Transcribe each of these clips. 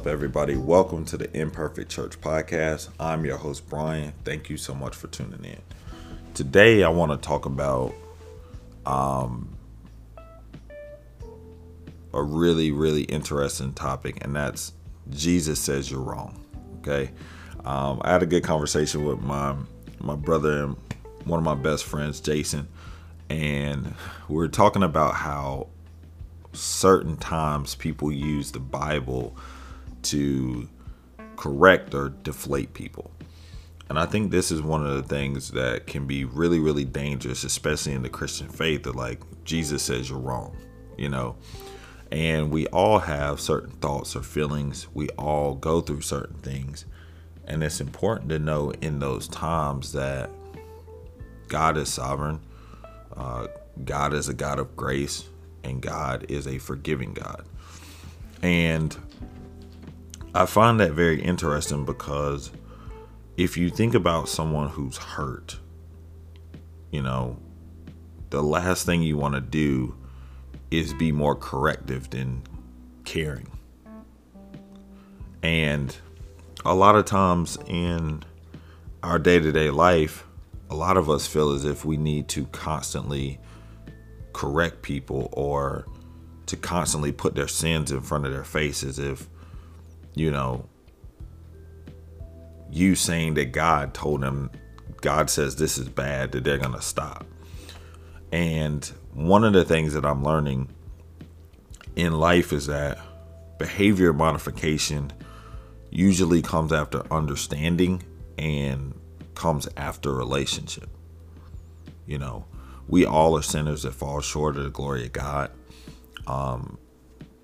up, everybody? Welcome to the Imperfect Church Podcast. I'm your host, Brian. Thank you so much for tuning in. Today, I want to talk about um, a really, really interesting topic, and that's Jesus says you're wrong. Okay, um, I had a good conversation with my my brother and one of my best friends, Jason, and we are talking about how certain times people use the Bible to correct or deflate people. And I think this is one of the things that can be really, really dangerous, especially in the Christian faith, that like Jesus says you're wrong, you know. And we all have certain thoughts or feelings. We all go through certain things. And it's important to know in those times that God is sovereign, uh, God is a God of grace, and God is a forgiving God. And I find that very interesting because if you think about someone who's hurt, you know, the last thing you want to do is be more corrective than caring. And a lot of times in our day to day life, a lot of us feel as if we need to constantly correct people or to constantly put their sins in front of their faces if you know you saying that God told them God says this is bad that they're going to stop. And one of the things that I'm learning in life is that behavior modification usually comes after understanding and comes after relationship. You know, we all are sinners that fall short of the glory of God. Um,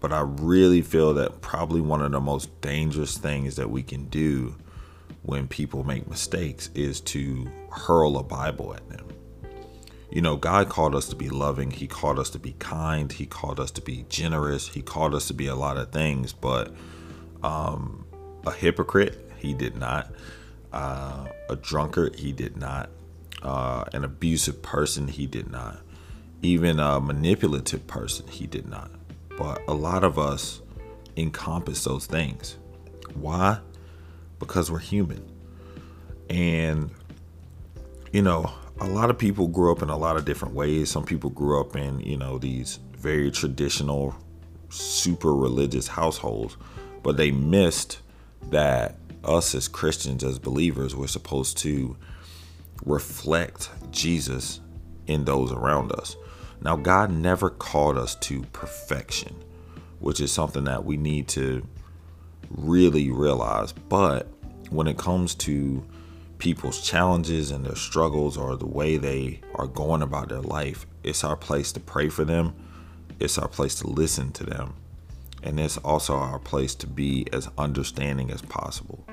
but I really feel that probably one of the most dangerous things that we can do when people make mistakes is to hurl a Bible at them. You know, God called us to be loving, He called us to be kind, He called us to be generous, He called us to be a lot of things, but um, a hypocrite, He did not. Uh, a drunkard, He did not uh, an abusive person, he did not. Even a manipulative person, he did not. But a lot of us encompass those things. Why? Because we're human. And, you know, a lot of people grew up in a lot of different ways. Some people grew up in, you know, these very traditional, super religious households, but they missed that us as Christians, as believers, we're supposed to reflect Jesus in those around us. Now, God never called us to perfection, which is something that we need to really realize. But when it comes to people's challenges and their struggles or the way they are going about their life, it's our place to pray for them, it's our place to listen to them, and it's also our place to be as understanding as possible.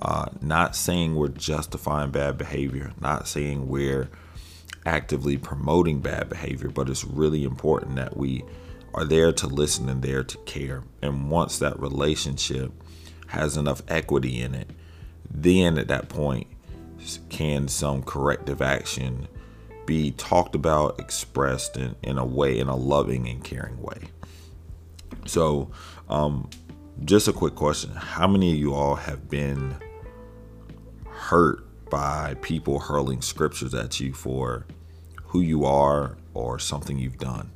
Uh, not saying we're justifying bad behavior, not saying we're actively promoting bad behavior, but it's really important that we are there to listen and there to care. And once that relationship has enough equity in it, then at that point, can some corrective action be talked about, expressed in, in a way, in a loving and caring way. So, um, just a quick question How many of you all have been hurt by people hurling scriptures at you for who you are or something you've done.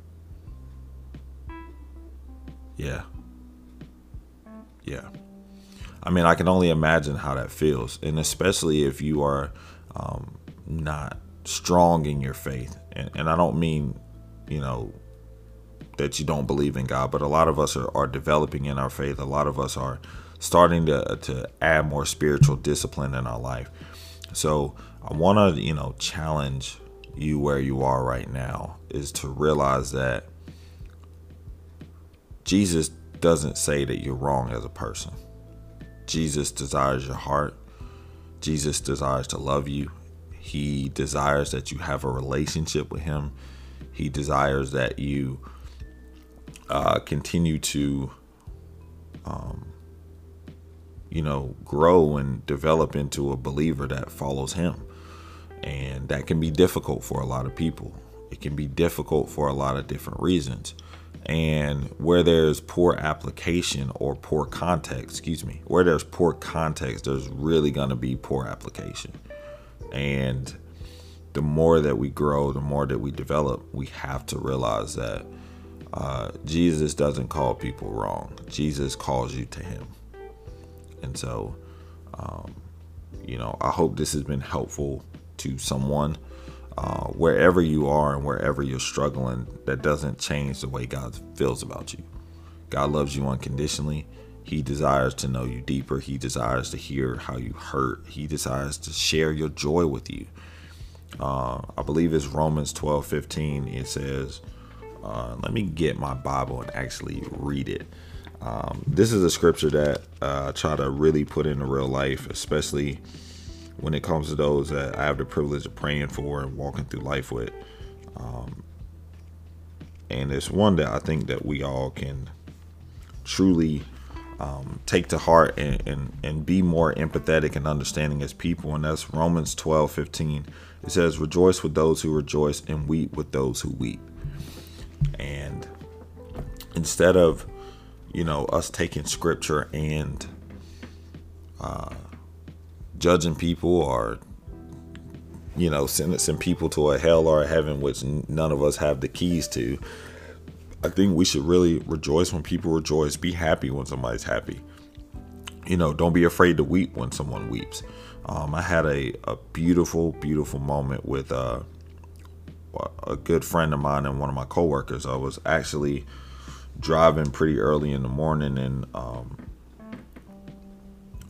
Yeah. Yeah. I mean, I can only imagine how that feels. And especially if you are um, not strong in your faith. And, and I don't mean, you know, that you don't believe in God, but a lot of us are, are developing in our faith. A lot of us are starting to, to add more spiritual discipline in our life. So I want to, you know, challenge you where you are right now is to realize that Jesus doesn't say that you're wrong as a person. Jesus desires your heart. Jesus desires to love you. He desires that you have a relationship with Him. He desires that you uh, continue to um, you know, grow and develop into a believer that follows him. And that can be difficult for a lot of people. It can be difficult for a lot of different reasons. And where there's poor application or poor context, excuse me, where there's poor context, there's really going to be poor application. And the more that we grow, the more that we develop, we have to realize that uh, Jesus doesn't call people wrong. Jesus calls you to Him. And so, um, you know, I hope this has been helpful to someone. Uh, wherever you are and wherever you're struggling, that doesn't change the way God feels about you. God loves you unconditionally. He desires to know you deeper. He desires to hear how you hurt. He desires to share your joy with you. Uh, I believe it's Romans 12 15. It says, uh, let me get my Bible and actually read it. Um, this is a scripture that uh, I try to really put into real life, especially when it comes to those that I have the privilege of praying for and walking through life with. Um, and it's one that I think that we all can truly um, take to heart and, and, and be more empathetic and understanding as people. And that's Romans 12 15. It says, Rejoice with those who rejoice and weep with those who weep. And instead of, you know, us taking scripture and uh, judging people or you know sentencing people to a hell or a heaven which none of us have the keys to i think we should really rejoice when people rejoice. Be happy when somebody's happy. You know don't be afraid to weep when someone weeps. Um, i had a, a beautiful beautiful moment with uh, a good friend of mine and one of my coworkers. I was actually driving pretty early in the morning and um,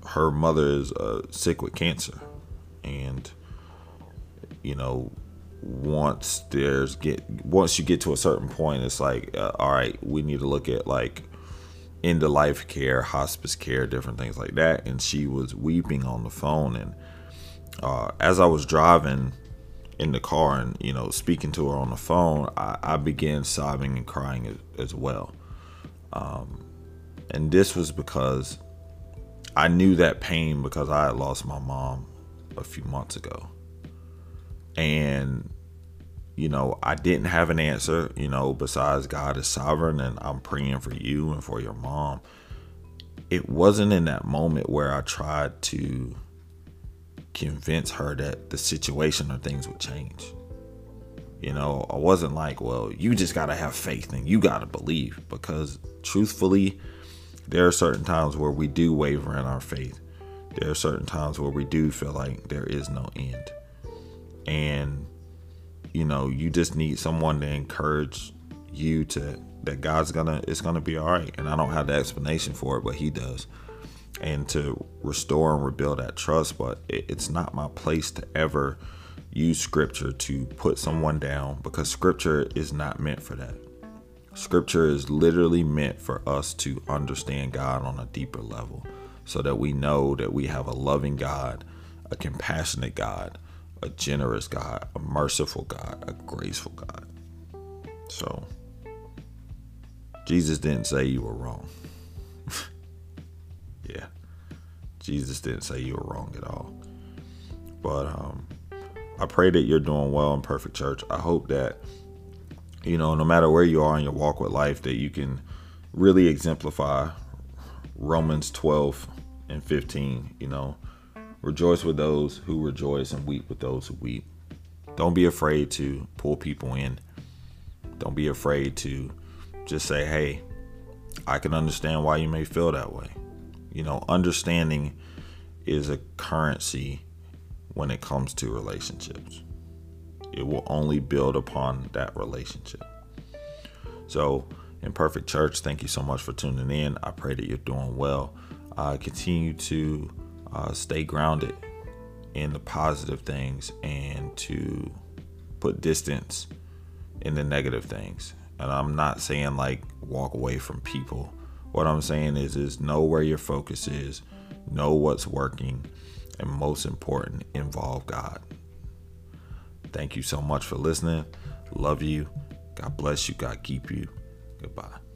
her mother is uh, sick with cancer, and you know, once there's get once you get to a certain point, it's like, uh, all right, we need to look at like end of life care, hospice care, different things like that. And she was weeping on the phone, and uh, as I was driving in the car and you know speaking to her on the phone, I, I began sobbing and crying as, as well. Um, and this was because I knew that pain because I had lost my mom a few months ago. And, you know, I didn't have an answer, you know, besides God is sovereign and I'm praying for you and for your mom. It wasn't in that moment where I tried to convince her that the situation or things would change. You know, I wasn't like, well, you just got to have faith and you got to believe because truthfully, there are certain times where we do waver in our faith. There are certain times where we do feel like there is no end. And you know, you just need someone to encourage you to that God's gonna it's gonna be all right. And I don't have the explanation for it, but He does. And to restore and rebuild that trust, but it's not my place to ever use Scripture to put someone down because Scripture is not meant for that. Scripture is literally meant for us to understand God on a deeper level so that we know that we have a loving God, a compassionate God, a generous God, a merciful God, a graceful God. So, Jesus didn't say you were wrong. Yeah. Jesus didn't say you were wrong at all. But um, I pray that you're doing well Imperfect Church. I hope that you know, no matter where you are in your walk with life, that you can really exemplify Romans 12 and 15. You know, rejoice with those who rejoice and weep with those who weep. Don't be afraid to pull people in. Don't be afraid to just say, hey, I can understand why you may feel that way. You know, understanding is a currency when it comes to relationships it will only build upon that relationship. So, Imperfect Church, thank you so much for tuning in. I pray that you're doing well. Uh, continue to uh, stay grounded in the positive things and to put distance in the negative things. And I'm not saying like walk away from people. What I'm saying is is know where your focus is, know what's working, and most important, involve God. Thank you so much for listening. Love you. God bless you. God keep you. Goodbye.